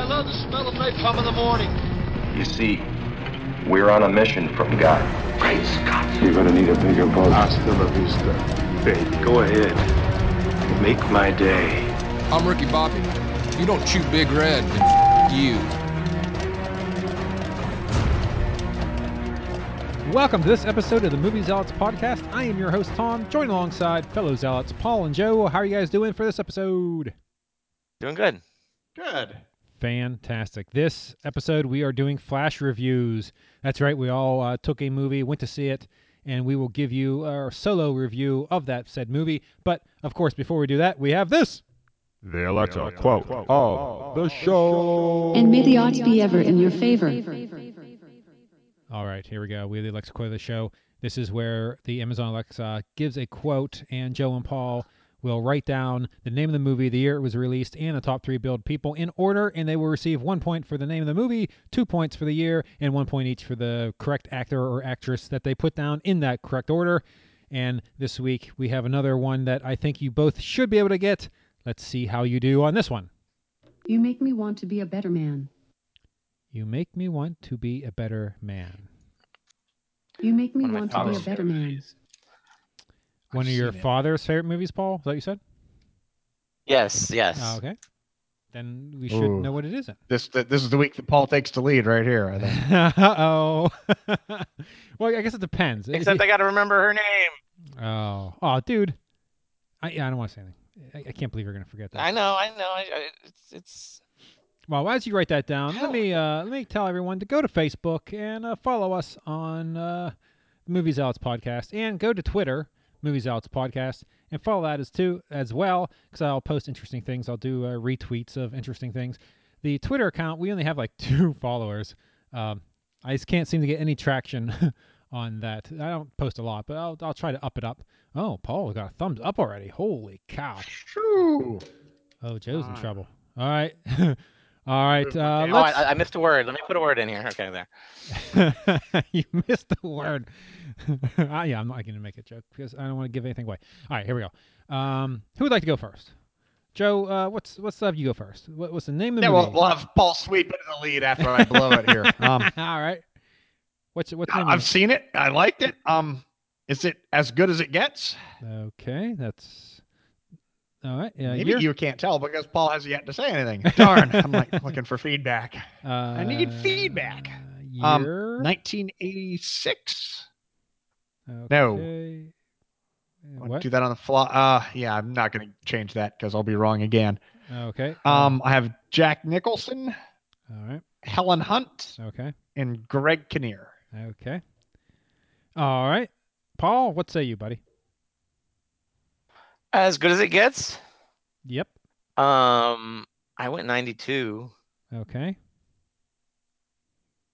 I love the smell of napalm in the morning. You see, we're on a mission from God. Great Scott. You're gonna need a bigger boat. Hasta la vista, baby. Go ahead. Make my day. I'm Ricky Bobby. You don't chew Big Red, then f- you. Welcome to this episode of the Movie Zealots podcast. I am your host Tom, joined alongside fellow zealots Paul and Joe. How are you guys doing for this episode? Doing good. Good. Fantastic. This episode we are doing flash reviews. That's right. We all uh, took a movie, went to see it, and we will give you our solo review of that said movie. But of course, before we do that, we have this. The Alexa quote of the show. And may the odds be ever in your favor. All right, here we go. We have the Alexa quote of the show. This is where the Amazon Alexa gives a quote, and Joe and Paul will write down the name of the movie, the year it was released, and the top three billed people in order, and they will receive one point for the name of the movie, two points for the year, and one point each for the correct actor or actress that they put down in that correct order. And this week we have another one that I think you both should be able to get. Let's see how you do on this one. You make me want to be a better man. You make me want to be a better man. You make me One of my want to be a better man. One of your father's favorite movies, Paul? Is that what you said? Yes, yes. Oh, okay. Then we should Ooh. know what it isn't. This this is the week that Paul takes the lead right here. I think. uh oh. well, I guess it depends. Except I got to remember her name. Oh, oh, dude. I yeah, I don't want to say anything. I, I can't believe you're gonna forget that. I know, I know. I, I, it's, it's Well, as you write that down, let me uh, let me tell everyone to go to Facebook and uh, follow us on uh, Movie Zealots podcast, and go to Twitter, Movie Zealots podcast, and follow that as too as well because I'll post interesting things. I'll do uh, retweets of interesting things. The Twitter account we only have like two followers. Um, I just can't seem to get any traction on that. I don't post a lot, but I'll I'll try to up it up. Oh, Paul got a thumbs up already. Holy cow! Shoo. Oh, Joe's in Ah. trouble. All right. All right. Uh, oh, let's- I, I missed a word. Let me put a word in here. Okay, there. you missed the word. Uh, yeah, I'm not going to make a joke because I don't want to give anything away. All right, here we go. Um, who would like to go first? Joe, uh, what's what's up? You go first. What, what's the name of the Yeah, movie? we'll, we'll have Paul sweep in the lead after I blow it here. Um, All right. What's what's the name? of I've seen it. I liked it. Um, is it as good as it gets? Okay, that's all right. Yeah, Maybe year? you can't tell because Paul has yet to say anything. Darn, I'm like looking for feedback. Uh, need feedback. Year. Um, 1986. No. Okay. Uh, I'll What? Do that on the fly. Uh, yeah, I'm not going to change that because I'll be wrong again. Okay. Um, I have Jack Nicholson, All right. Helen Hunt, Okay. and Greg Kinnear. Okay. All right. Paul, what say you, buddy? As good as it gets. Yep. Um, I went 92. Okay.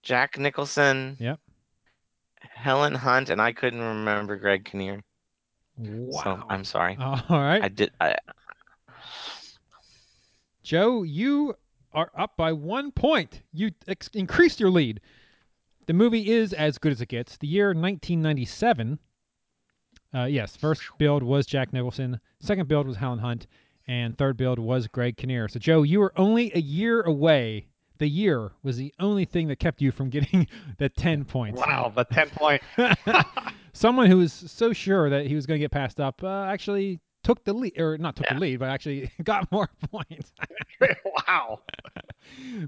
Jack Nicholson. Yep. Helen Hunt, and I couldn't remember Greg Kinnear. Wow. So I'm sorry. All right. I did. I, Joe, you are up by one point. You ex- increased your lead. The movie is as good as it gets. The year 1997. Uh, yes, first billed was Jack Nicholson. Second billed was Helen Hunt, and third billed was Greg Kinnear. So, Joe, you were only a year away. The year was the only thing that kept you from getting the 10 points. Wow, the 10 point. Someone who was so sure that he was going to get passed up uh, actually took the lead, or not took Yeah. the lead, but actually got more points. wow.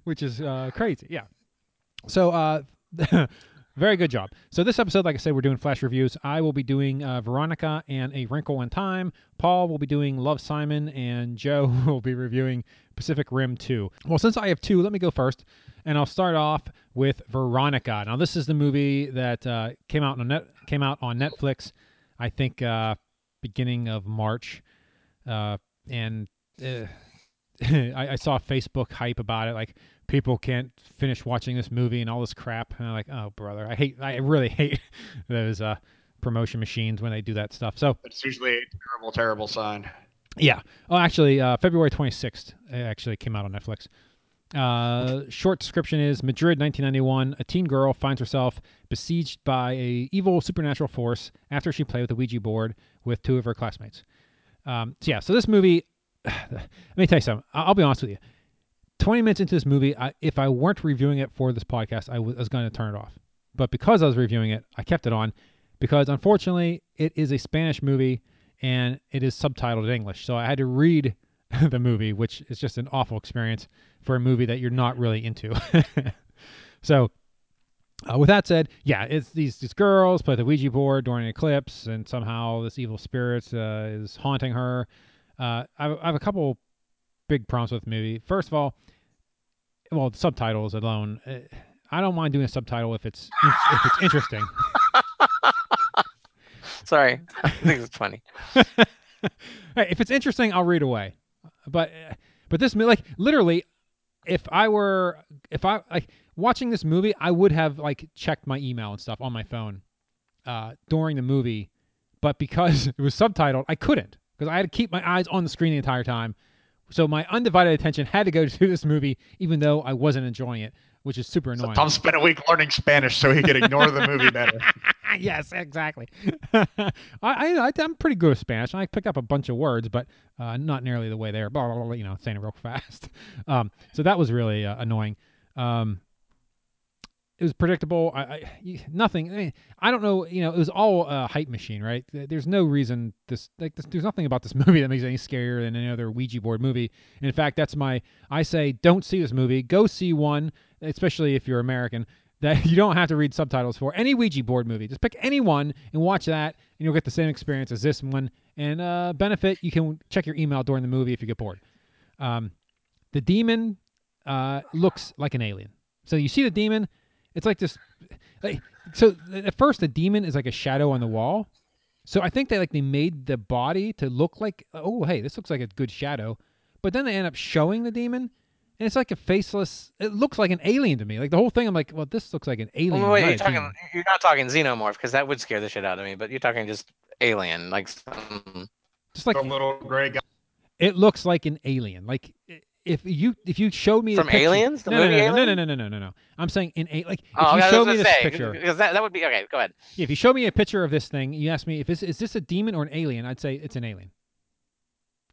which is uh, crazy. Yeah. So, uh, very good job. So, this episode, like I said, we're doing flash reviews. I will be doing uh, Veronica and A Wrinkle in Time. Paul will be doing Love Simon, and Joe will be reviewing Pacific Rim 2. Well, since I have two, let me go first, and I'll start off with Veronica. Now, this is the movie that uh, came out on net came out on Netflix. I think uh, beginning of March, uh, and. Uh, I, I saw Facebook hype about it, like people can't finish watching this movie and all this crap. And I'm like, oh brother, I hate, I really hate those uh, promotion machines when they do that stuff. So It's usually a terrible, terrible sign. yeah. Oh, actually, uh, February 26th, it actually came out on Netflix. Uh, short description is Madrid, 1991. A teen girl finds herself besieged by a evil supernatural force after she played with a Ouija board with two of her classmates. Um, so yeah, so this movie, let me tell you something. I'll be honest with you. 20 minutes into this movie, I, if I weren't reviewing it for this podcast, I w- was going to turn it off. But because I was reviewing it, I kept it on because unfortunately, it is a Spanish movie and it is subtitled in English. So I had to read the movie, which is just an awful experience for a movie that you're not really into. so, uh, with that said, yeah, it's these these girls play the Ouija board during an eclipse, and somehow this evil spirit uh, is haunting her. Uh, I, I have a couple big problems with the movie. First of all, well, subtitles alone, uh, I don't mind doing a subtitle if it's if it's interesting. Sorry, I think it's funny. Hey, if it's interesting, I'll read away. But uh, but this like literally, if I were if I like watching this movie, I would have like checked my email and stuff on my phone uh, during the movie. But because it was subtitled, I couldn't because I had to keep my eyes on the screen the entire time. So my undivided attention had to go to this movie, even though I wasn't enjoying it, which is super So annoying. Tom spent a week learning Spanish so he could ignore the movie better. yes, exactly. I, I I'm pretty good with Spanish. I picked up a bunch of words, but uh, not nearly the way they're blah, blah, blah, you know saying it real fast. Um, so that was really uh, annoying. Um, it was predictable. I, I nothing. I, mean, I don't know. You know, it was all a hype machine, right? There's no reason this like this, there's nothing about this movie that makes it any scarier than any other Ouija board movie. In fact, that's my I say don't see this movie. Go see one, especially if you're American that you don't have to read subtitles for any Ouija board movie. Just pick any one and watch that, and you'll get the same experience as this one. And uh, benefit, you can check your email during the movie if you get bored. Um, the demon uh, looks like an alien. So you see the demon, it's like this. Like, so at first, the demon is like a shadow on the wall. So I think they like they made the body to look like, oh hey, this looks like a good shadow. But then they end up showing the demon, and it's like a faceless. It looks like an alien to me. Like the whole thing, I'm like, well, this looks like an alien. Well, wait, not you're talking. demon. You're not talking xenomorph because that would scare the shit out of me. But you're talking just alien, like some Just like the little gray guy. it looks like an alien. Like i- if you if you showed me the From picture- Aliens? The no, no, movie no, no, no, Alien? no, no, no, no, no. I'm saying in a like if Oh, you I show me this say, picture, because that that would be okay. Go ahead. if you show me a picture of this thing, you ask me if it's, is this a demon or an alien, I'd say it's an alien.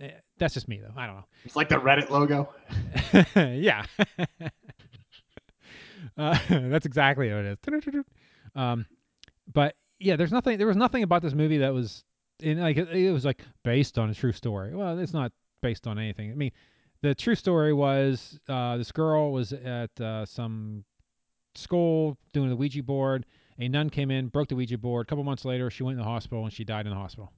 Eh, That's just me though. I don't know. It's like the Reddit logo. yeah. uh, that's exactly what it is. Um, but yeah, there's nothing. There was nothing about this movie that was in like it, it was like based on a true story. Well, it's not based on anything. I mean, the true story was uh, this girl was at uh, some school doing the Ouija board. A nun came in, broke the Ouija board. A couple months later, she went in the hospital and she died in the hospital.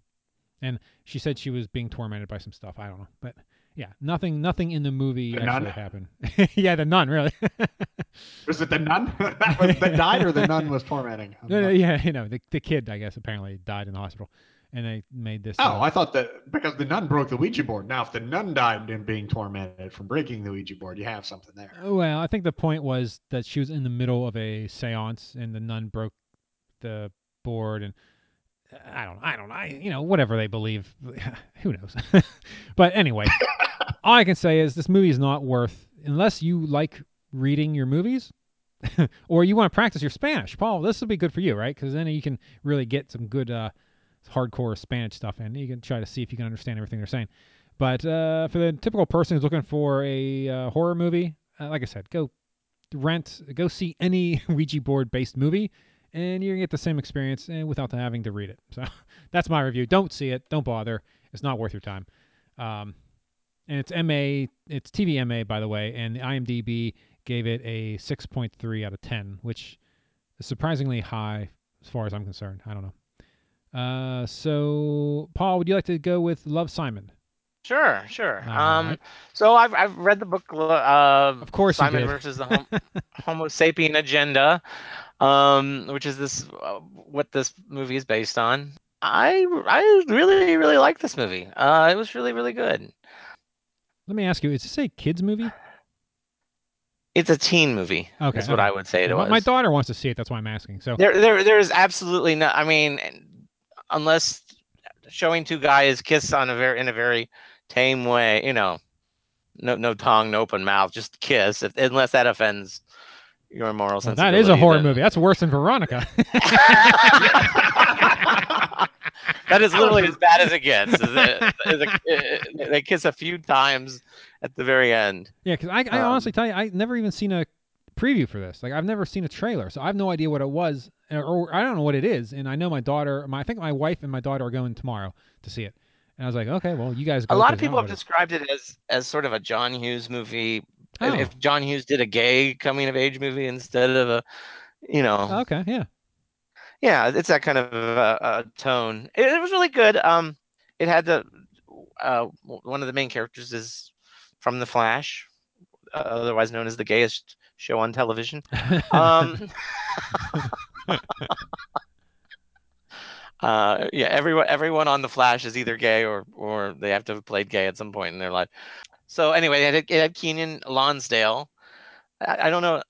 And she said she was being tormented by some stuff. I don't know, but yeah, nothing, nothing in the movie The actually nun? happened. yeah, the nun, really. Was it the nun that, was, that died or the nun was tormenting? No, no, yeah, you know, the the kid, I guess, apparently died in the hospital, and I made this. Oh, uh, I thought that because the nun broke the Ouija board. Now, if the nun died in being tormented from breaking the Ouija board, you have something there. Well, I think the point was that she was in the middle of a séance and the nun broke the board and I don't I don't I you know whatever they believe who knows. but anyway, all I can say is this movie is not worth unless you like reading your movies or you want to practice your Spanish. Paul, this will be good for you, right? Cuz then you can really get some good uh hardcore Spanish stuff in. You can try to see if you can understand everything they're saying. But uh, for the typical person who's looking for a uh, horror movie, uh, like I said, go rent, go see any Ouija board based movie, and you're gonna get the same experience and without having to read it. So that's my review. Don't see it. Don't bother. It's not worth your time. Um, and it's MA. It's TVMA, by the way, and the IMDb gave it a 6.3 out of 10, which is surprisingly high as far as I'm concerned. I don't know. Uh, so Paul, would you like to go with Love Simon? Sure, sure. All um, right. so I've I've read the book. Uh, Of course Simon versus the hom- Homo sapien agenda, um, which is this uh, what this movie is based on. I I really really like this movie. Uh, it was really really good. Let me ask you: Is this a kids movie? It's a teen movie. Okay, That's what. I would say it My- was. My daughter wants to see it. That's why I'm asking. So There, there, there is absolutely no. I mean, unless showing two guys kiss on a very in a very tame way, you know, no, no tongue, no open mouth, just kiss. If, unless that offends your moral Well, that is a horror then- movie. That's worse than Veronica. that is literally as bad as it gets. Is it- is it- they kiss a few times at the very end. Yeah, because I, I Um, honestly tell you, I never even seen a preview for this. Like, I've never seen a trailer, so I have no idea what it was, or, I don't know what it is. And I know my daughter, my I think my wife and my daughter are going tomorrow to see it. And I was like, okay, well, you guys. Go A lot of people have described it as as sort of a John Hughes movie. Oh. If- John Hughes did a gay coming of age movie instead of a, you know, Okay, yeah. yeah, it's that kind of uh, uh, tone. It, it was really good. Um, it had the uh, one of the main characters is from The Flash, uh, otherwise known as the gayest show on television. Um, uh, yeah, everyone everyone on The Flash is either gay or or they have to have played gay at some point in their life. So anyway, it had, it had Keiynan Lonsdale. I, I don't know.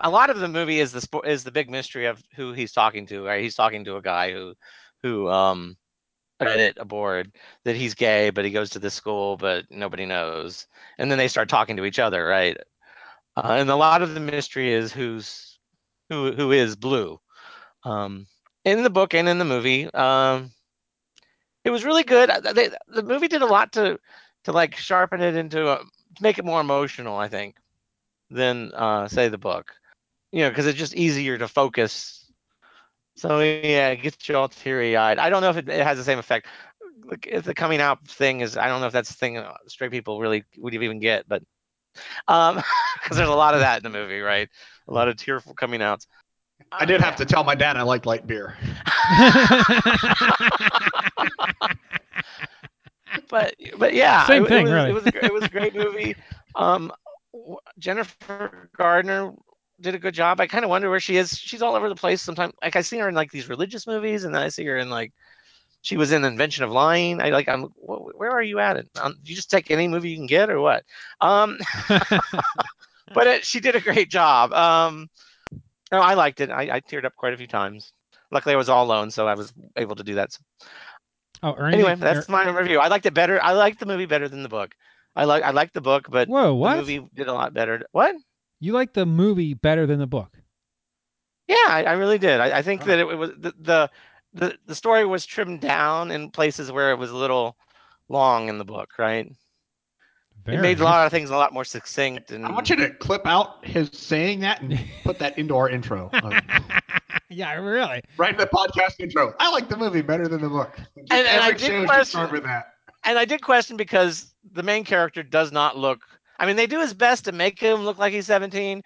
A lot of the movie is the is the big mystery of who he's talking to. Right, he's talking to a guy who who um credit aboard that he's gay, but he goes to this school, but nobody knows. And then they start talking to each other, right? Uh, and a lot of the mystery is who's who who is blue. Um, in the book and in the movie, um, it was really good. Uh, They, the movie did a lot to to like sharpen it into a, to make it more emotional, I think, than uh, say the book. You know, because it's just easier to focus so yeah, it gets you all teary eyed. I don't know if it, it has the same effect. If the coming out thing is, I don't know if that's the thing uh, straight people really would even get, but um, because there's a lot of that in the movie, right? A lot of tearful coming outs. I did have to tell my dad I like light beer. but but yeah, Same it, thing, it was, really. It was a, it was a great movie. Um, Jennifer Gardner did a good job. I kind of wonder where she is. She's all over the place sometimes. Like I see her in like these religious movies, and then I see her in like she was in Invention of Lying. I like I'm. Where are you at? It? Um, you just take any movie you can get, or what? Um, but it, she did a great job. Um, no, I liked it. I, I teared up quite a few times. Luckily, I was all alone, so I was able to do that. oh, Ernie, Anyway, that's my review. I liked it better. I liked the movie better than the book. I like I liked the book, but Whoa, the what? movie did a lot better. What? You like the movie better than the book? Yeah, I, I really did. I, I think that it, was the, the the the story was trimmed down in places where it was a little long in the book. Right? Very it made a lot of things a lot more succinct. And I want you to clip out his saying that and put that into our intro. Yeah, really. right in the podcast intro. I like the movie better than the book. Just And- and I did question- with that. and I did question because the main character does not look. I mean, they do his best to make him look like he's 17.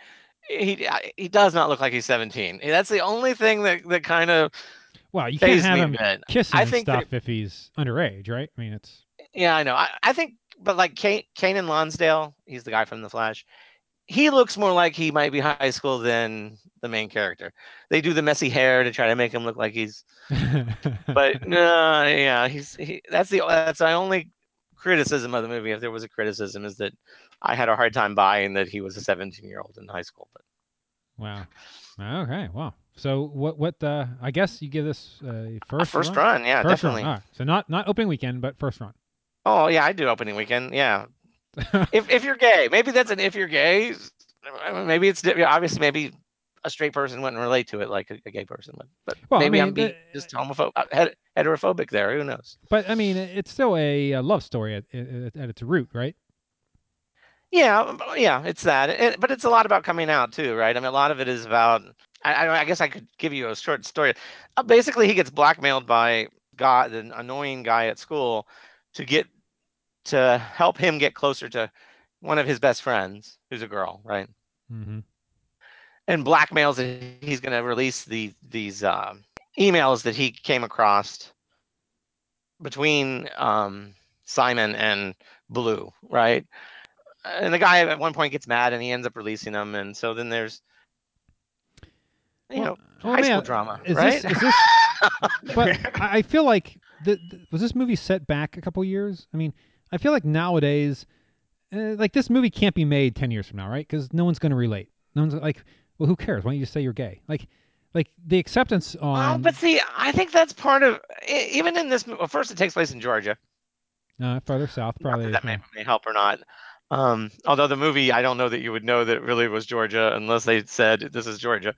He he does not look like he's 17. That's the only thing that that kind of Well, you can't have him bit. kissing I think stuff that- if he's underage, right? I mean, it's Yeah, I know. I, I think, but like Kane, Keiynan Lonsdale, he's the guy from The Flash. He looks more like he might be high school than the main character. They do the messy hair to try to make him look like he's. But no, yeah, he's. He, that's the that's my only criticism of the movie. If there was a criticism, is that I had a hard time buying that he was a 17 year old in high school. But wow. Okay, wow. So what? What? Uh, I guess you give this uh, first first run. run, yeah, first definitely. Run. Right. So not not opening weekend, but first run. Oh yeah, I do opening weekend. Yeah, if if you're gay, maybe that's an if you're gay. Maybe it's obviously maybe a straight person wouldn't relate to it like a, a gay person would. But Well, I maybe mean, being the- just homophobic, uh, heterophobic there. Who knows? But I mean, it's still a, uh love story at, at, at its root, right? Yeah, yeah, it's that. It, but it's a lot about coming out too, right? I mean, a lot of it is about. I, I, I guess I could give you a short story. Uh, basically, he gets blackmailed by God, an annoying guy at school, to get to help him get closer to one of his best friends, who's a girl, right? Mm-hmm. and blackmails that he's going to release the these um, emails that he came across between um, Simon and Blue, right? And the guy at one point gets mad and he ends up releasing them, and so then there's you know Well, high school drama, right? This, is this, but I feel like the, the- was this movie set back a couple years? I mean, I feel like nowadays, uh, like this movie can't be made ten years from now, right? Because no one's going to relate. No one's like, well, who cares? Why don't you just say you're gay? Like, like the acceptance Well, on but see, I think that's part of even in this. Well, first, it takes place in Georgia. uh, further south, probably. that that may, may help or not. Um, although the movie, I don't know that you would know that it really was Georgia unless they said this is Georgia.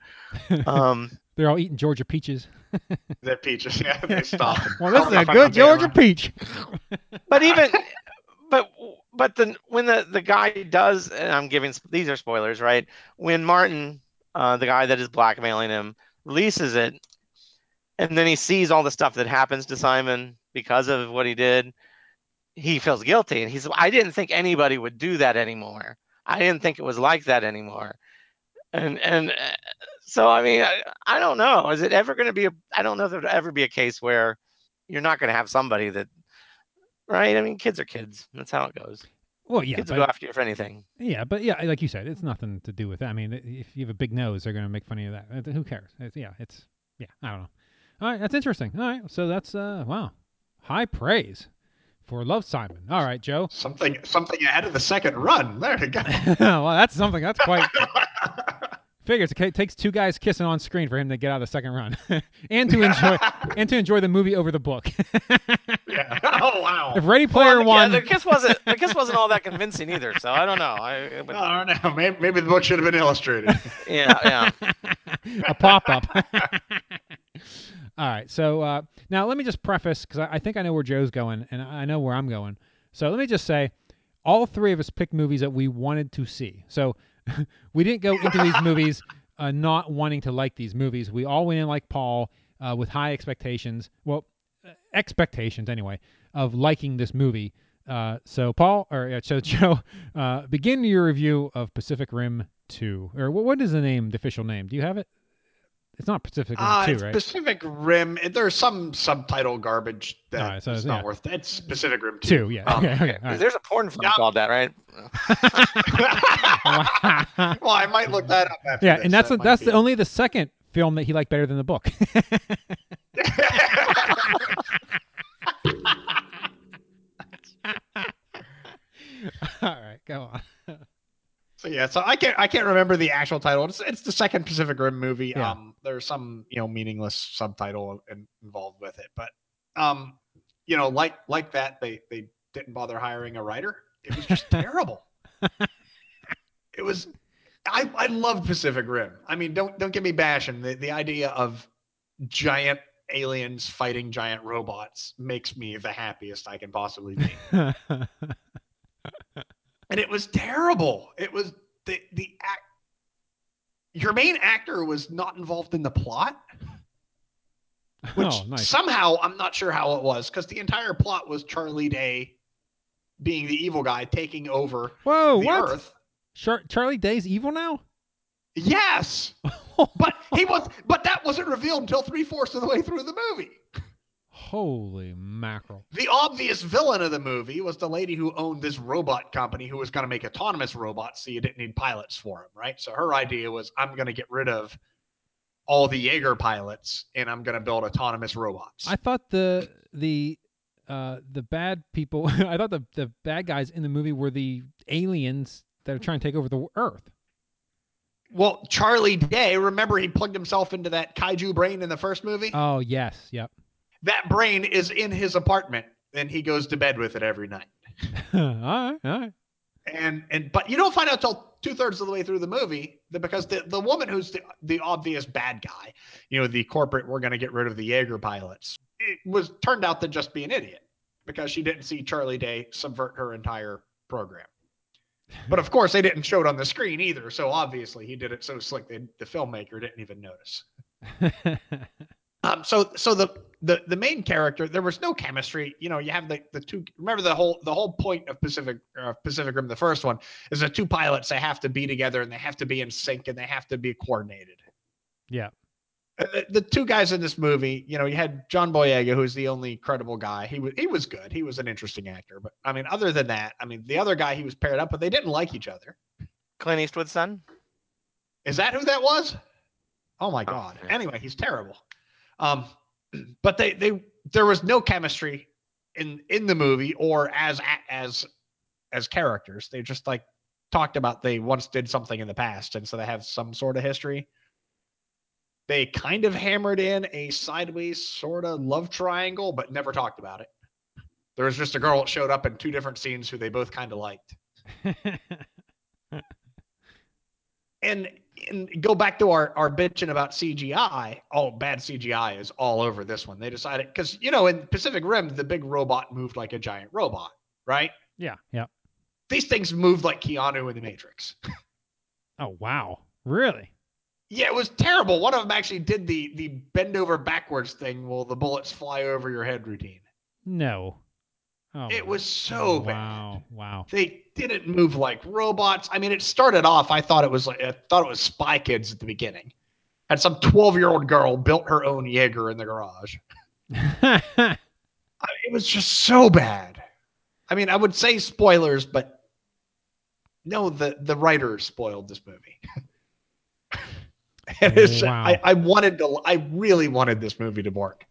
Um, They're all eating Georgia peaches. they're peaches. Yeah, they stop. Well, this is don't know a good can say it Georgia wrong. peach. but even, but but the when the the guy does, and I'm giving these are spoilers, right? When Martin, uh, the guy that is blackmailing him, releases it, and then he sees all the stuff that happens to Simon because of what he did, he feels guilty, and he's I didn't think anybody would do that anymore. I didn't think it was like that anymore, and and uh, so I mean I, I don't know. Is it ever going to be a? I don't know if there'll ever be a case where you're not going to have somebody that, right? I mean, kids are kids. That's how it goes. Well, yeah, kids but, go after you for anything. yeah, but yeah, like you said, it's nothing to do with that. I mean, if you have a big nose, they're going to make fun of that. Uh, Who cares? It's, yeah, it's yeah, I don't know. All right, that's interesting. All right, so that's uh, wow, high praise for Love Simon. All right, Joe. Something something ahead of the second run. There we go. well, that's something. That's quite. Figures it takes two guys kissing on screen for him to get out of the second run, and to enjoy and to enjoy the movie over the book. yeah. Oh wow. if Ready Player Well, One, Yeah, the kiss wasn't the kiss wasn't all that convincing either. So I don't know. I, but, I don't know. Maybe, maybe the book should have been illustrated. yeah, yeah. a pop up. All right. So uh, now let me just preface because I, I think I know where Joe's going and I know where I'm going. So let me just say, all three of us picked movies that we wanted to see. So we didn't go into these movies uh, not wanting to like these movies. We all went in like Paul uh, with high expectations. Well, uh, expectations anyway of liking this movie. Uh, so Paul or uh, so Joe, begin your review of Pacific Rim Two, or what is the name, the official name? Do you have it? It's not Pacific Rim Uh, Two, it's right? Pacific Rim. There's some subtitle garbage that Alright, so it's yeah. not worth. It's Pacific Rim Two, yeah. Um, okay, okay. all right. There's a porn film Yeah. called that, right? well, I might look that up after yeah, this. and that's That the, might that's the only the second film that he liked better than the book. All right, go on. So yeah, so I can't I can't remember the actual title. It's it's the second Pacific Rim movie. Yeah. Um, there's some you know meaningless subtitle in, involved with it, but um, you know, like like that, they they didn't bother hiring a writer. It was just terrible. It was. I I loved Pacific Rim. I mean, don't don't get me bashing. The the idea of giant aliens fighting giant robots makes me the happiest I can possibly be and it was terrible. It was the the act. Your main actor was not involved in the plot, which oh, nice. somehow I'm not sure how it was because the entire plot was Charlie Day being the evil guy taking over Whoa, the what? Earth. Char- Charlie Day's evil now? Yes, but he was. But that wasn't revealed until three fourths of the way through the movie. Holy mackerel! The obvious villain of the movie was the lady who owned this robot company who was going to make autonomous robots so you didn't need pilots for them, right? So her idea was I'm going to get rid of all the Jaeger pilots and I'm going to build autonomous robots. I thought the the uh the bad people. I thought the the bad guys in the movie were the aliens that are trying to take over the Earth. well, Charlie Day, remember he plugged himself into that kaiju brain in the first movie? Oh yes, yep. That brain is in his apartment and he goes to bed with it every night. all right, all right. and and but you don't find out till two thirds of the way through the movie that because the, the woman who's the, the obvious bad guy, you know, the corporate we're going to get rid of the Jaeger pilots, it was turned out to just be an idiot because she didn't see Charlie Day subvert her entire program. But of course, they didn't show it on the screen either. So obviously, he did it so slick that the filmmaker didn't even notice. Um, so so the the the main character there was no chemistry. You know, you have the the two. Remember the whole the whole point of Pacific uh, Pacific Rim, the first one, is the two pilots. They have to be together and they have to be in sync and they have to be coordinated. yeah. The, the two guys in this movie, you know, you had John Boyega, who's the only credible guy. He was he was good. He was an interesting actor, but I mean, other than that, I mean, the other guy he was paired up, but they didn't like each other. Clint Eastwood's son. Is that who that was? Oh my Oh, god. yeah. Anyway, he's terrible. Um, but they they there was no chemistry in in the movie or as as as characters. They just like talked about they once did something in the past, and so they have some sort of history. They kind of hammered in a sideways sort of love triangle, but never talked about it. There was just a girl that showed up in two different scenes who they both kind of liked. and and go back to our our bitching about CGI. Oh, bad CGI is all over this one. They decided because you know in Pacific Rim the big robot moved like a giant robot, right? yeah, yeah. These things moved like Keanu in the Matrix. Oh wow, really? Yeah, it was terrible. One of them actually did the the bend over backwards thing while the bullets fly over your head routine. No. Oh, It was so bad. wow, wow. They didn't move like robots. I mean, it started off. I thought it was like I thought it was Spy Kids at the beginning. Had some twelve year old girl built her own Jaeger in the garage. I mean, it was just so bad. I mean, I would say spoilers, but no, the the writer spoiled this movie. and it's, oh, Wow. I, I wanted to. I really wanted this movie to work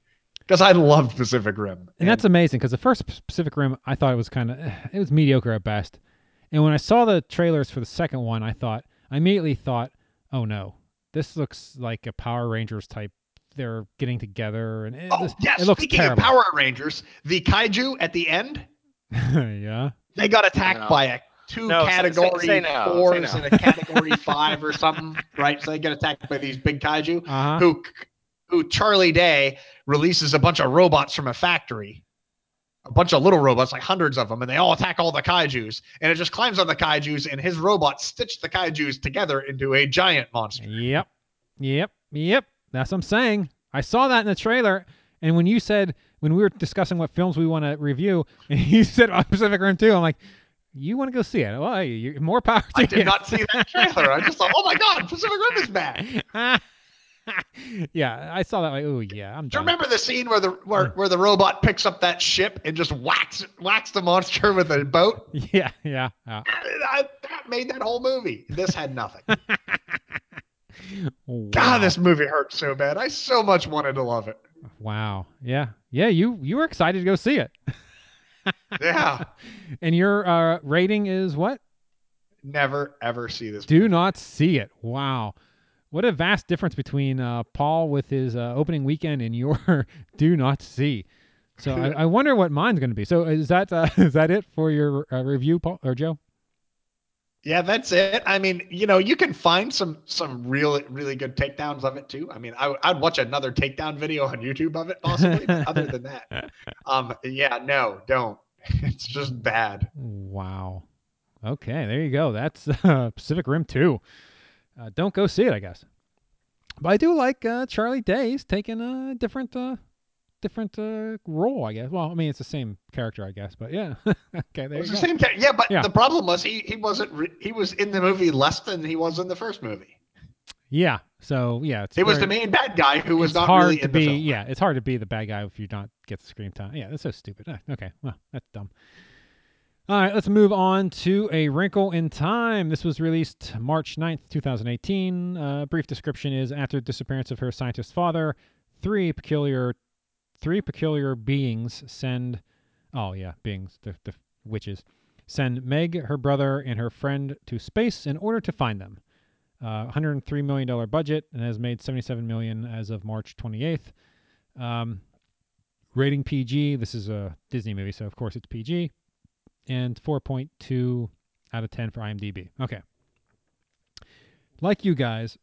because I loved Pacific Rim. And that's amazing because the first Pacific Rim, I thought it was kind of, it was mediocre at best. And when I saw the trailers for the second one, I thought, I immediately thought, oh no, this looks like a Power Rangers type. They're getting together, and it, Oh this- yes. it looks Speaking terrible. of Power Rangers, the kaiju at the end yeah. they got attacked No. by a two No, say- say- category say no, fours no. and a category five or something, right? So they get attacked by these big kaiju Uh huh. who who Charlie Day releases a bunch of robots from a factory. A bunch of little robots, like hundreds of them, and they all attack all the kaijus. And it just climbs on the kaijus, and his robots stitch the kaijus together into a giant monster. Yep. Yep. Yep. That's what I'm saying. I saw that in the trailer. And when you said, when we were discussing what films we want to review, and you said oh, Pacific Rim 2, I'm like, you want to go see it? Well, you more power to I you. did not see that trailer. I just thought, oh my god, Pacific Rim is bad. yeah, I saw that. Like, oh yeah, I'm Do you remember the scene where the where, where the robot picks up that ship and just whacks whacks the monster with a boat? Yeah, yeah. yeah. I, that made that whole movie. This had nothing. Wow. God, this movie hurt so bad. I so much wanted to love it. Wow. Yeah. Yeah. You you were excited to go see it, Yeah. and your uh, rating is what? Never ever see this. Do not see it. Wow. What a vast difference between uh, Paul with his uh, opening weekend and your do not see. So I, I wonder what mine's going to be. So is that uh, is that it for your uh, review, Paul or Joe? Yeah, that's it. I mean, you know, you can find some some real really good takedowns of it too. I mean, I, I'd watch another takedown video on YouTube of it possibly. but other than that, um, yeah, no, don't. It's just bad. Wow. Okay, there you go. That's uh, Pacific Rim 2. Uh, don't go see it, I guess. But I do like uh, Charlie Day's taking a different, uh, different uh, role, I guess. Well, I mean, it's the same character, I guess. But yeah. okay, there It's you the go. same. ca- Yeah, but Yeah. the problem was he he wasn't re- he was in the movie less than he was in the first movie. Yeah. So yeah, it's He was the main bad guy who was not hard really to in be. Yeah, it's hard to be the bad guy if you don't get the screen time. Yeah, that's so stupid. Ah, okay, well, that's dumb. All right, let's move on to A Wrinkle in Time. This was released March 9th, 2018. Uh, brief description is after the disappearance of her scientist father, three peculiar three peculiar beings send oh yeah, beings, the, the witches send Meg, her brother, and her friend to space in order to find them. Uh, 103 million dollar budget and has made 77 million as of March 28th. Um, rating PG. This is a Disney movie, so of course it's PG. And 4.2 out of 10 for IMDb. Okay. Like you guys,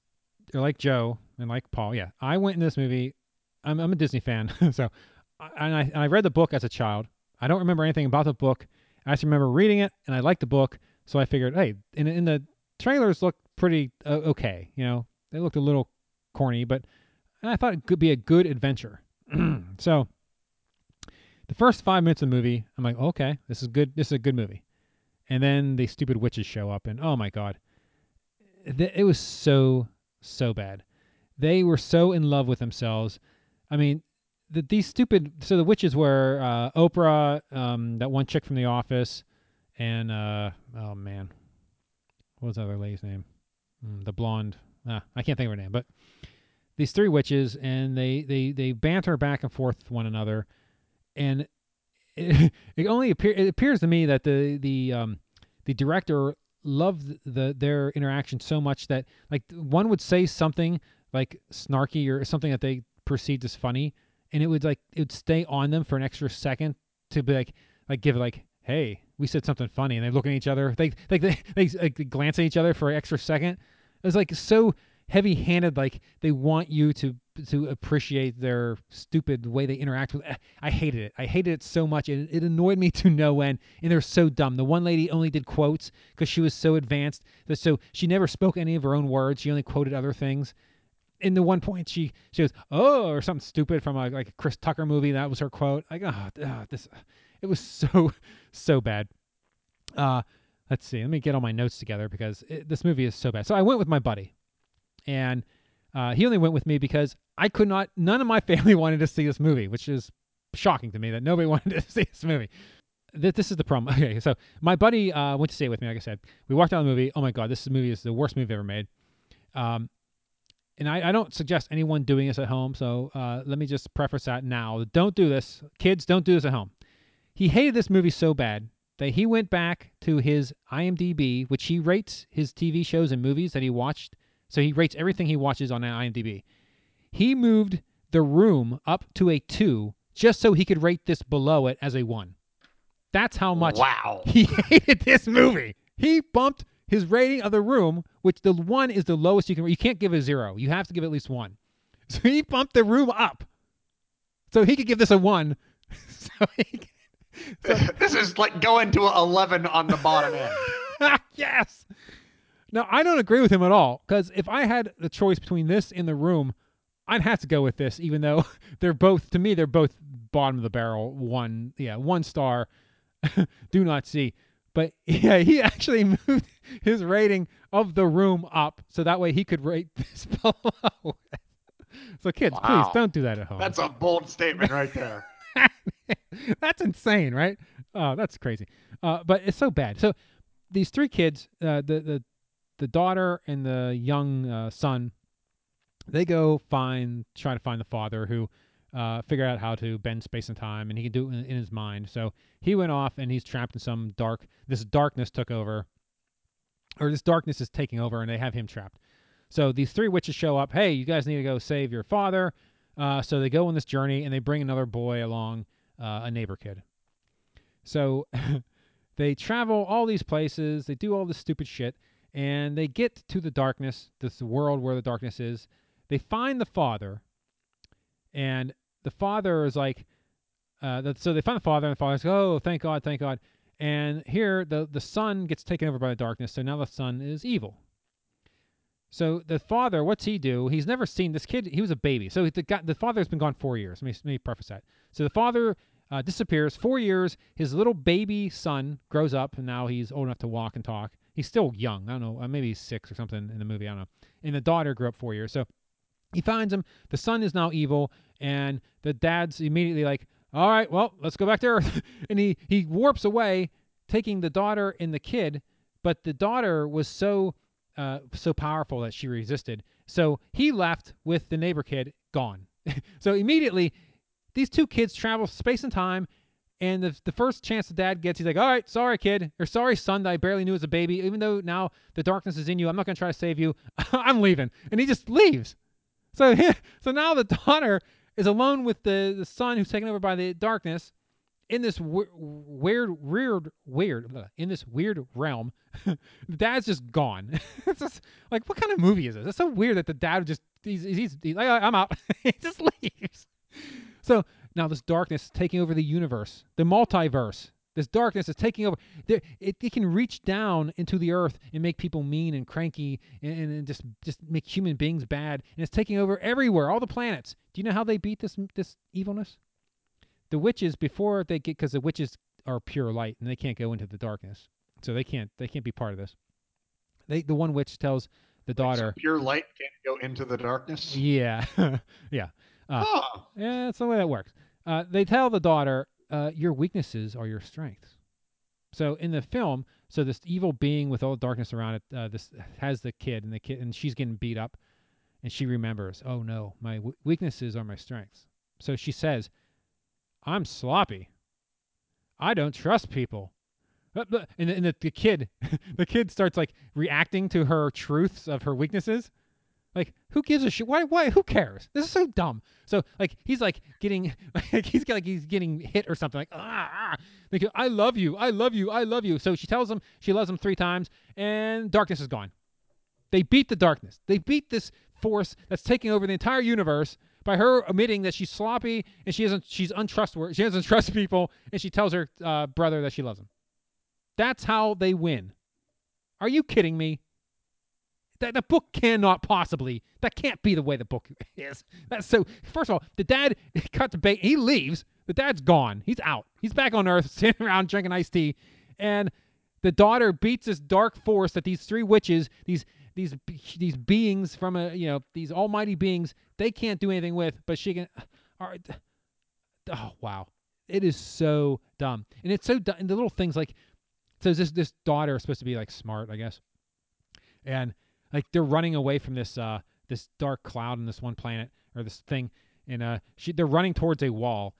or like Joe and like Paul, yeah, I went in this movie. I'm, I'm a Disney fan, so and I, and I read the book as a child. I don't remember anything about the book. I just remember reading it, and I liked the book, so I figured, hey, in, in the trailers looked pretty uh, okay. You know, they looked a little corny, but I thought it could be a good adventure. so the first five minutes of the movie, I'm like, okay, this is good. This is a good movie. And then the stupid witches show up, and oh my god, it was so so bad. They were so in love with themselves. I mean, the, these stupid. So the witches were uh, Oprah, um, that one chick from The Office, and uh, oh man, what was the other lady's name? Mm, the blonde. Ah, I can't think of her name, but these three witches, and they they they banter back and forth with one another, and it, it only appear it appears to me that the the um the director loved the their interaction so much that like one would say something like snarky or something that they perceived as funny, and it would like it would stay on them for an extra second to be like like give like hey, we said something funny, and they look at each other, they they, they, like, they glance at each other for an extra second. It was like so heavy-handed, like they want you to to appreciate their stupid way they interact with. I hated it. I hated it so much, and it annoyed me to no end. And they're so dumb. The one lady only did quotes because she was so advanced that so she never spoke any of her own words. She only quoted other things in the one point she she goes oh or something stupid from a, like a Chris Tucker movie that was her quote like oh, oh this it was so so bad uh let's see let me get all my notes together because it, this movie is so bad so I went with my buddy and uh, he only went with me because I could not none of my family wanted to see this movie which is shocking to me that nobody wanted to see this movie Th- this is the problem okay so my buddy uh, went to see it with me like I said we walked out of the movie oh my god this movie is the worst movie ever made um, and I, I, don't suggest anyone doing this at home. So uh, let me just preface that now. Don't do this. Kids, don't do this at home. He hated this movie so bad that he went back to his IMDb, which he rates his TV shows and movies that he watched. So he rates everything he watches on IMDb. He moved The Room up to a two just so he could rate this below it as a one. That's how much Wow. he hated this movie. He bumped his rating of the room, which the one is the lowest you can. You can't give a zero. You have to give at least one. So he bumped the room up, so he could give this a one. so he, this is like going to 11 on the bottom end. yes. Now I don't agree with him at all because if I had the choice between this and the room, I'd have to go with this, even though they're both to me they're both bottom of the barrel. One, yeah, one star. Do not see. But yeah, he actually moved his rating of the room up so that way he could rate this below. so kids, Wow. please don't do that at home. That's a bold statement right there. that's insane, right? Oh, that's crazy. Uh, but it's so bad. So these three kids, uh, the the the daughter and the young uh, son, they go find try to find the father who uh, figure out how to bend space and time, and he can do it in, in his mind. So he went off, and he's trapped in some dark. This darkness took over, or this darkness is taking over, and they have him trapped. So these three witches show up. Hey, you guys need to go save your father. Uh, so they go on this journey, and they bring another boy along, uh, a neighbor kid. So they travel all these places. They do all this stupid shit, and they get to the darkness, this world where the darkness is. They find the father, and the father is like, uh, that, so they find the father, and the father's like, oh, thank God, thank God. And here, the the son gets taken over by the darkness, so now the son is evil. So the father, what's he do? He's never seen this kid. He was a baby, so the guy, the father's been gone four years. Let me, let me preface that. So the father uh, disappears. Four years. His little baby son grows up, and now he's old enough to walk and talk. He's still young. I don't know. Uh, maybe he's six or something in the movie. I don't know. And the daughter grew up four years. So he finds him. The son is now evil, and the dad's immediately like, "All right, well, let's go back to Earth." and he he warps away, taking the daughter and the kid. But the daughter was so uh, so powerful that she resisted. So he left with the neighbor kid gone. so immediately, these two kids travel space and time. And the, the first chance the dad gets, he's like, "All right, sorry, kid, or sorry, son, that I barely knew as a baby. Even though now the darkness is in you, I'm not gonna try to save you. I'm leaving." And he just leaves. So so now the daughter is alone with the the son who's taken over by the darkness in this weird, weird, weird, in this weird realm. dad's just gone. it's just like, what kind of movie is this? It's so weird that the dad just he's he's, he's like, I'm out. he just leaves. So now this darkness is taking over the universe, the multiverse. This darkness is taking over. There, it, it can reach down into the earth and make people mean and cranky and, and, and just just make human beings bad. And it's taking over everywhere, all the planets. Do you know how they beat this this evilness? The witches before they get because the witches are pure light and they can't go into the darkness, so they can't they can't be part of this. They the one witch tells the daughter, So pure light can't go into the darkness. yeah, yeah, uh, Oh, yeah, that's the way that works. Uh, they tell the daughter, uh, "Your weaknesses are your strengths." So in the film, so this evil being with all the darkness around it, uh, this has the kid, and the kid, and she's getting beat up, and she remembers, "Oh no, my w- weaknesses are my strengths." So she says, "I'm sloppy. I don't trust people." And, the, and the, the kid, the kid starts like reacting to her truths of her weaknesses. Like, who gives a shit? Why? Why? Who cares? This is so dumb. So, like, he's like getting, like, he's like he's getting hit or something. Like, ah, ah. Like, I love you, I love you, I love you. So she tells him she loves him three times, and darkness is gone. They beat the darkness. They beat this force that's taking over the entire universe by her admitting that she's sloppy and she isn't. She's untrustworthy. She doesn't trust people, and she tells her uh, brother that she loves him. That's how they win. Are you kidding me? That the book cannot possibly. That can't be the way the book is. That's so. First of all, the dad cuts bait. He leaves. The dad's gone. He's out. He's back on Earth, sitting around drinking iced tea, and the daughter beats this dark force that these three witches, these these these beings from a you know these almighty beings, they can't do anything with, but she can. All right. Oh wow, it is so dumb, and it's so dumb. And the little things like, so this this daughter is supposed to be like smart, I guess, and like they're running away from this uh this dark cloud on this one planet or this thing, and uh she they're running towards a wall,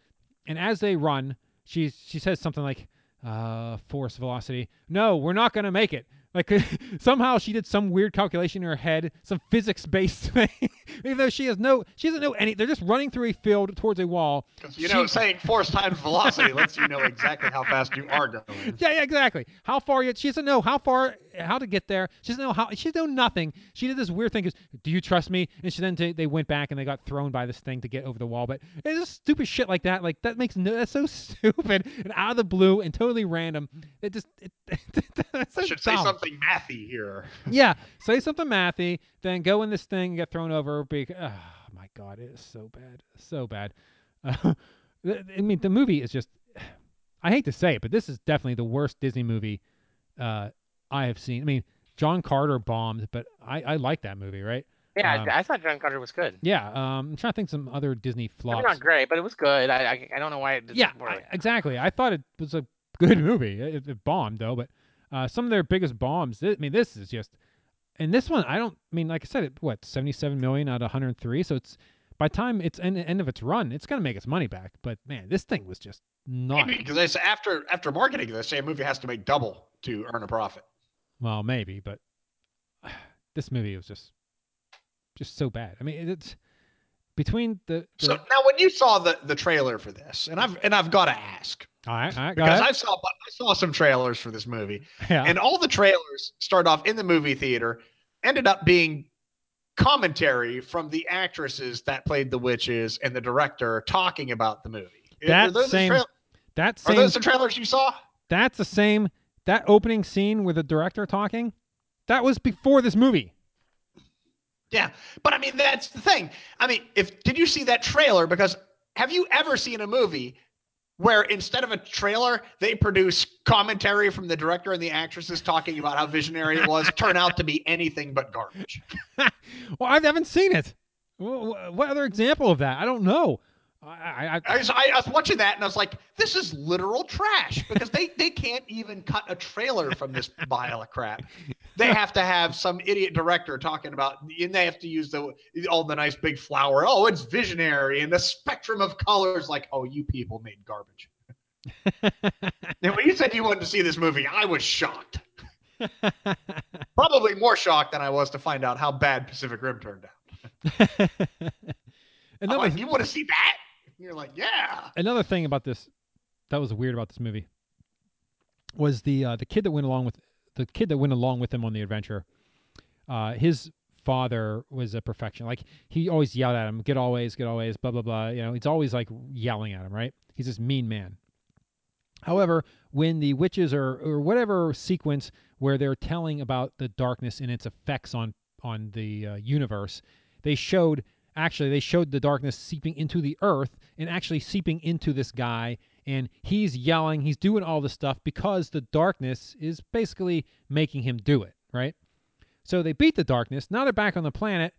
and as they run, she she says something like, uh, force velocity. No, we're not gonna make it. Like somehow she did some weird calculation in her head, some physics-based thing. Even though she has no, she doesn't know any. They're just running through a field towards a wall. You know, She- saying force times velocity lets you know exactly how fast you are going. Yeah, yeah, exactly. How far yet? She doesn't know how far, how to get there. She doesn't know how. She doesn't know nothing. She did this weird thing. Is, do you trust me? And she then t- they went back and they got thrown by this thing to get over the wall. But it's just stupid shit like that. Like that makes no. That's so stupid and out of the blue and totally random. It just. It, that's so should say something mathy here. yeah, say something mathy, then go in this thing and get thrown over. Because, oh my god, it is so bad, so bad. Uh, I mean, the movie is just. I hate to say it, but this is definitely the worst Disney movie uh, I have seen. I mean, John Carter bombed, but I, I like that movie, right? Yeah, Um, I, I thought John Carter was good. Yeah, um, I'm trying to think some other Disney Maybe flops. not great, but it was good. I I, I don't know why it didn't Yeah, work. I- exactly. I thought it was a good movie. It, it bombed though, but uh, some of their biggest bombs. thi- I mean, this is just, and this one I don't. I mean, like I said, it what 77 million out of 103. So it's by the time it's end, end of its run, it's gonna make its money back. But man, this thing was just not. Because they say after after marketing this, say a movie has to make double to earn a profit. Well, maybe, but this movie was just just so bad. I mean, it's between the. the So now, when you saw the the trailer for this, and I've and I've got to ask all right, all right, because ahead. I saw I saw some trailers for this movie, yeah. and all the trailers start off in the movie theater, ended up being commentary from the actresses that played the witches and the director talking about the movie. That same- trail- that are those the trailers you saw? That's the same. That opening scene with the director talking, that was before this movie. Yeah, but I mean that's the thing. I mean, if did you see that trailer? Because have you ever seen a movie where instead of a trailer, they produce commentary from the director and the actresses talking about how visionary it was, turn out to be anything but garbage? Well, I haven't seen it. Wh- wh- What other example of that? I don't know. I, I, I I was, I was watching that and I was like, this is literal trash because they, they can't even cut a trailer from this pile of crap. They have to have some idiot director talking about, and they have to use the all the nice big flower. Oh, it's visionary and the spectrum of colors. Like, oh, you people made garbage. and when you said you wanted to see this movie, I was shocked. Probably more shocked than I was to find out how bad Pacific Rim turned out. I'm another like, you want to see that? You're like, yeah. another thing about this that was weird about this movie was the uh, the kid that went along with the kid that went along with him on the adventure. Uh, his father was a perfection. Like he always yelled at him, "Get always, get always," blah blah blah. You know, he's always like yelling at him. Right? He's this mean man. However, when the witches are or whatever sequence where they're telling about the darkness and its effects on on the uh, universe, they showed actually they showed the darkness seeping into the earth and actually seeping into this guy and he's yelling, he's doing all this stuff because the darkness is basically making him do it, right? So they beat the darkness. Now they're back on the planet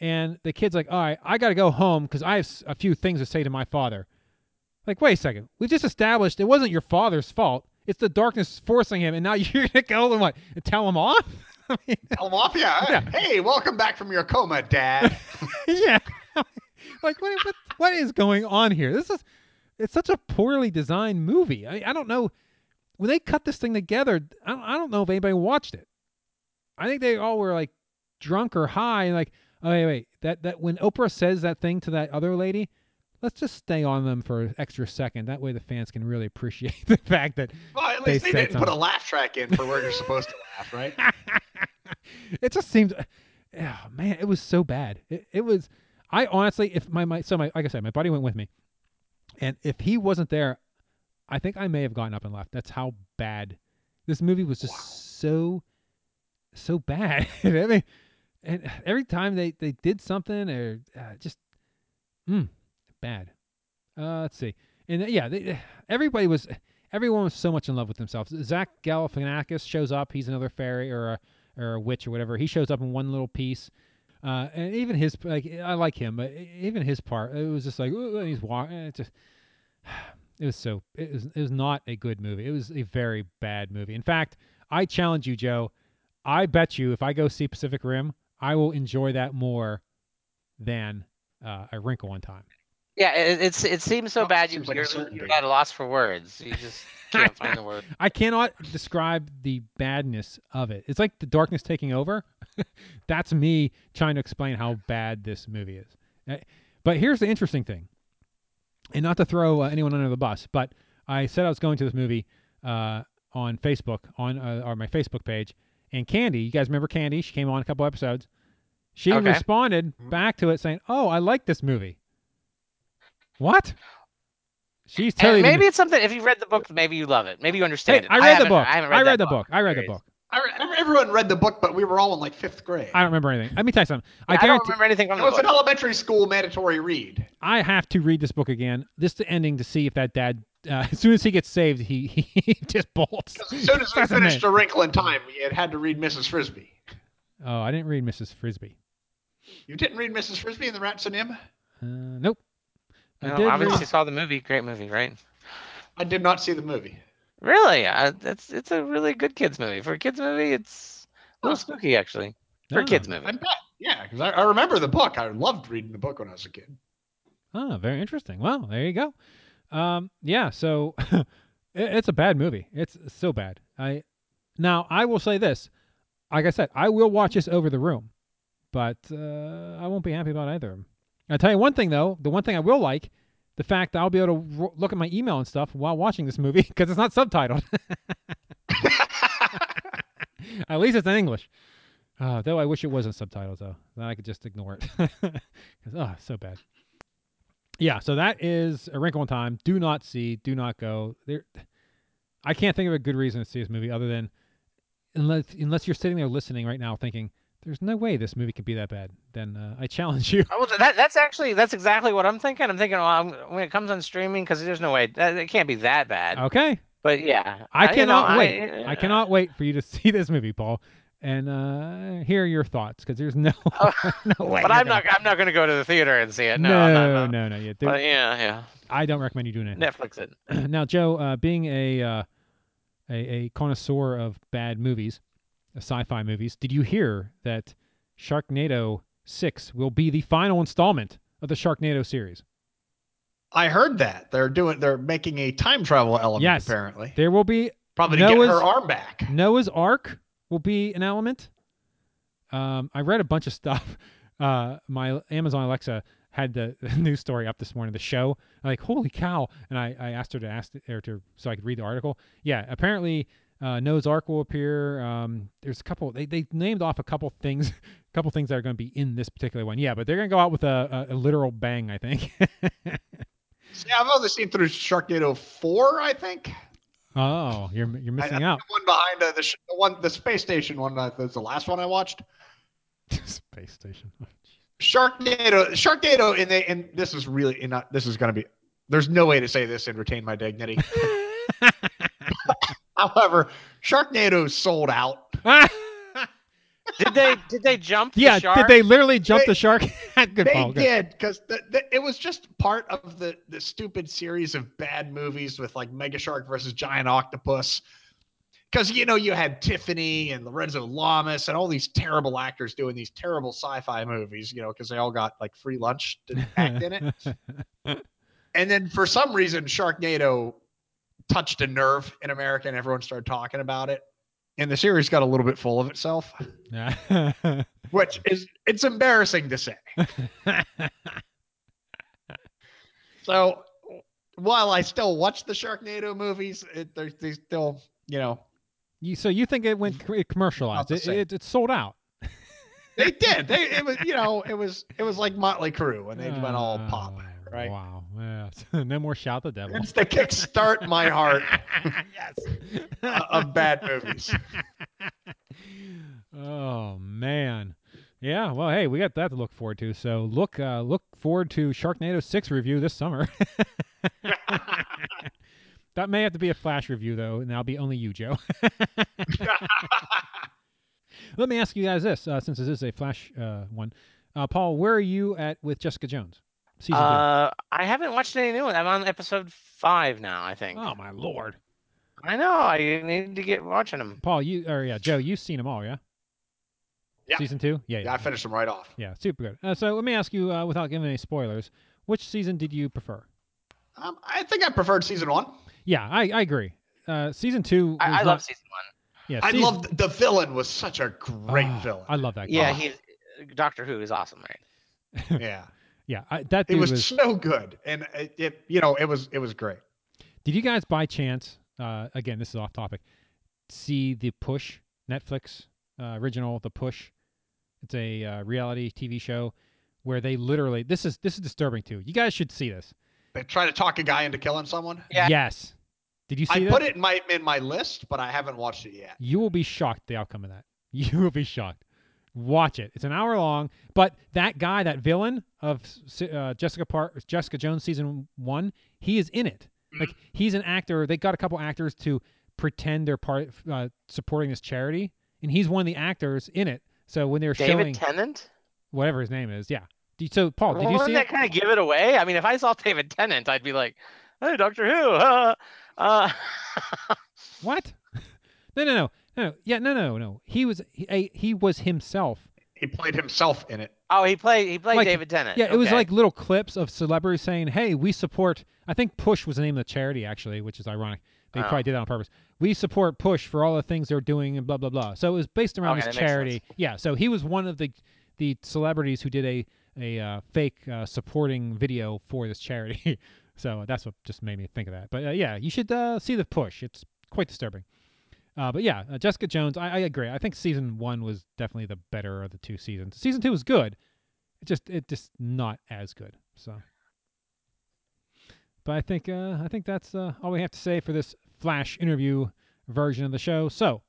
and the kid's like, "All right, I got to go home cuz I have a few things to say to my father." Like, wait a second. We just established it wasn't your father's fault. It's the darkness forcing him, and now you're gonna go and what? Tell him off? I mean, Tell off, yeah. Yeah. Hey, welcome back from your coma, Dad. yeah. like, what, what? What is going on here? This is. It's such a poorly designed movie. I, I don't know. When they cut this thing together, I don't, I don't know if anybody watched it. I think they all were like drunk or high, and like, Oh wait, wait. That that when Oprah says that thing to that other lady, let's just stay on them for an extra second. That way the fans can really appreciate the fact that Well, at least they, said didn't put a laugh track in for where you're supposed to laugh, right? it just seems oh, man it was so bad. It, it was i honestly if my, my so my like i said my buddy went with me. And if he wasn't there i think i may have gotten up and left. That's how bad this movie was just so so bad. I mean and every time they they did something or uh, just mm, bad uh let's see and uh, yeah they, everybody was everyone was so much in love with themselves zach galifianakis shows up he's another fairy or a or a witch or whatever. He shows up in one little piece, uh, and even his like I like him, but even his part it was just like he's walking. It just it was so it was it was not a good movie. It was a very bad movie. In fact, I challenge you, Joe. I bet you if I go see Pacific Rim, I will enjoy that more than uh, a Wrinkle in Time. Yeah, it, it's it seems so Well, bad. You, like a you're, you're at a loss for words. You just can't find the word. I cannot describe the badness of it. It's like the darkness taking over. That's me trying to explain how bad this movie is. Uh, But here's the interesting thing, and not to throw uh, anyone under the bus, but I said I was going to this movie uh, on Facebook on uh, or my Facebook page, and Candy, you guys remember Candy? She came on a couple episodes. She Okay. responded back to it saying, "Oh, I like this movie." What? She's And totally been- maybe it's something. If you read the book, maybe you love it. Maybe you understand Hey, it. I read the book. I haven't read, I read the book. I read the book. I re- everyone read the book, but we were all in like fifth grade. I don't remember anything. Let me tell you something. I Yeah, I, don't remember anything from it the was an elementary school mandatory read. I have to read this book again. This the ending to see if that dad. Uh, as soon as he gets saved, he he just bolts. As soon as we finished? A Wrinkle in Time, we had had to read Mrs. Frisby. Oh, I didn't read Mrs. Frisby. You didn't read Mrs. Frisby and the Rats of NIMH? Uh, nope. I No, obviously read. saw the movie. Great movie, right? I did not see the movie. Really? Uh, it's it's a really good kids movie. For a kids movie, it's a little spooky actually. For a Oh. kids movie. I bet. Yeah, because I, I remember the book. I loved reading the book when I was a kid. Oh, very interesting. Well, there you go. Um, yeah. So it, it's a bad movie. It's so bad. I now I will say this. Like I said, I will watch this over the room, but uh, I won't be happy about either of them. I'll tell you one thing though. The one thing I will like, the fact that I'll be able to ro- look at my email and stuff while watching this movie because it's not subtitled. At least it's in English. Uh, though I wish it wasn't subtitles though. Then I could just ignore it. oh, so bad. Yeah, so that is a wrinkle in time. Do not see, do not go. There I can't think of a good reason to see this movie other than unless unless you're sitting there listening right now thinking, There's no way this movie could be that bad. Then uh, I challenge you. Oh, well, that that's actually that's exactly what I'm thinking. I'm thinking, well, I'm, when it comes on streaming, because there's no way that it can't be that bad. Okay. But yeah, I you know, cannot wait. I, I cannot wait for you to see this movie, Paul, and uh, hear your thoughts because there's no, no way. But I'm gonna- not. I'm not going to go to the theater and see it. No, No, I'm no, no, no. yeah. There- yeah, yeah. I don't recommend you doing it. Netflix it. now, Joe, uh, being a, uh, a a connoisseur of bad movies, uh, sci-fi movies, did you hear that Sharknado Six will be the final installment of the Sharknado series? I heard that they're doing. They're making a time travel element. Yes. apparently, There will be probably to Noah's- get her arm back. Noah's Ark will be an element. Um, I read a bunch of stuff. Uh, my Amazon Alexa had the, the news story up this morning, the show. I'm like, holy cow! And I, I asked her to ask or to so I could read the article. Yeah, apparently uh, Noah's Ark will appear. Um, there's a couple. They they named off a couple things, a couple things that are going to be in this particular one. Yeah, but they're going to go out with a, a, a literal bang. I think. yeah, I've only seen through Sharknado four. I think oh, you're you're missing I- out. The one behind uh, the, sh- the one, the space station one. Uh, was the last one I watched. Space station. Sharknado, Sharknado, and they and this is really and not. This is going to be. There's no way to say this and retain my dignity. However, Sharknado sold out. Did they? Did they jump? yeah, the shark? did they literally jump They- the shark? good they Paul, good. did because the, the, it was just part of the the stupid series of bad movies with like Mega Shark versus Giant Octopus. Because you know you had Tiffany and Lorenzo Lamas and all these terrible actors doing these terrible sci-fi movies. You know because they all got like free lunch to act in it. And then for some reason, Sharknado touched a nerve in America, and everyone started talking about it. and the series got a little bit full of itself, Yeah. which is it's embarrassing to say. So while I still watch the Sharknado movies, it, they're, they still, you know, you, so you think it went it commercialized? It, it, it sold out. they did. They it was, you know, it was it was like Motley Crue and they went all pop, Oh, right? Wow. Yeah. no more shout the devil. It's the kickstart my heart yes. of bad movies. Oh man. Yeah, well, hey, we got that to look forward to. So look, uh, look forward to Sharknado six review this summer. that may have to be a flash review though, and that'll be only you, Joe. Let me ask you guys this, uh, since this is a flash uh, one. Uh, Paul, where are you at with Jessica Jones? Season Uh, I haven't watched any new one. I'm on episode five now. I think. Oh my lord, I know. I need to get watching them. Paul, you or yeah, Joe, you've seen them all, yeah? Yeah. Season two, yeah, Yeah, I finished them right off. Yeah, super good. Uh, so let me ask you, uh, without giving any spoilers, which season did you prefer? Um, I think I preferred season one. Yeah, I, I agree. Uh, season two. I, I not- love season one. Yeah, I season- loved the villain was such a great Oh, villain. I love that. Guy. Yeah, he Doctor Who is awesome, right? yeah, yeah, I, that it was, was. so good, and it, it you know it was it was great. Did you guys by chance? Uh, again, this is off topic. See the Push Netflix uh, original, The Push. It's a uh, reality TV show where they literally. This is this is disturbing too. You guys should see this. They try to talk a guy into killing someone. Yeah. Yes. Did you see I that? put it in my in my list, but I haven't watched it yet. You will be shocked the outcome of that. You will be shocked. Watch it. It's an hour long, but that guy, that villain of uh, Jessica Par- Jessica Jones season one, he is in it. Like he's an actor. They got a couple actors to pretend they're part uh, supporting this charity, and he's one of the actors in it. So when they were David showing Tennant. whatever his name is, yeah. So Paul, did you see that it? kind of give it away? I mean, if I saw David Tennant, I'd be like, "Hey, Doctor Who." Uh, uh, What? no, no, no, no. Yeah, no, no, no. He was he, he was himself He played himself in it. oh, he played. He played Like, David Tennant. Yeah, it was Okay. like little clips of celebrities saying, "Hey, we support." I think Push was the name of the charity actually, which is ironic. They Oh. probably did that on purpose. We support Push for all the things they're doing and blah blah blah. So it was based around Okay, this that makes charity. Yeah, so he was one of the the celebrities who did a a uh, fake uh, supporting video for this charity. so that's what just made me think of that. But uh, yeah, you should uh, see the Push. It's quite disturbing. Uh, but yeah, uh, Jessica Jones, I, I agree. I think season one was definitely the better of the two seasons. Season two was good. It just it just not as good. So, but I think uh, I think that's uh, all we have to say for this flash interview version of the show. So,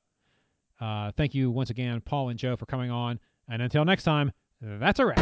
uh, thank you once again, Paul and Joe, for coming on. And until next time, that's a wrap.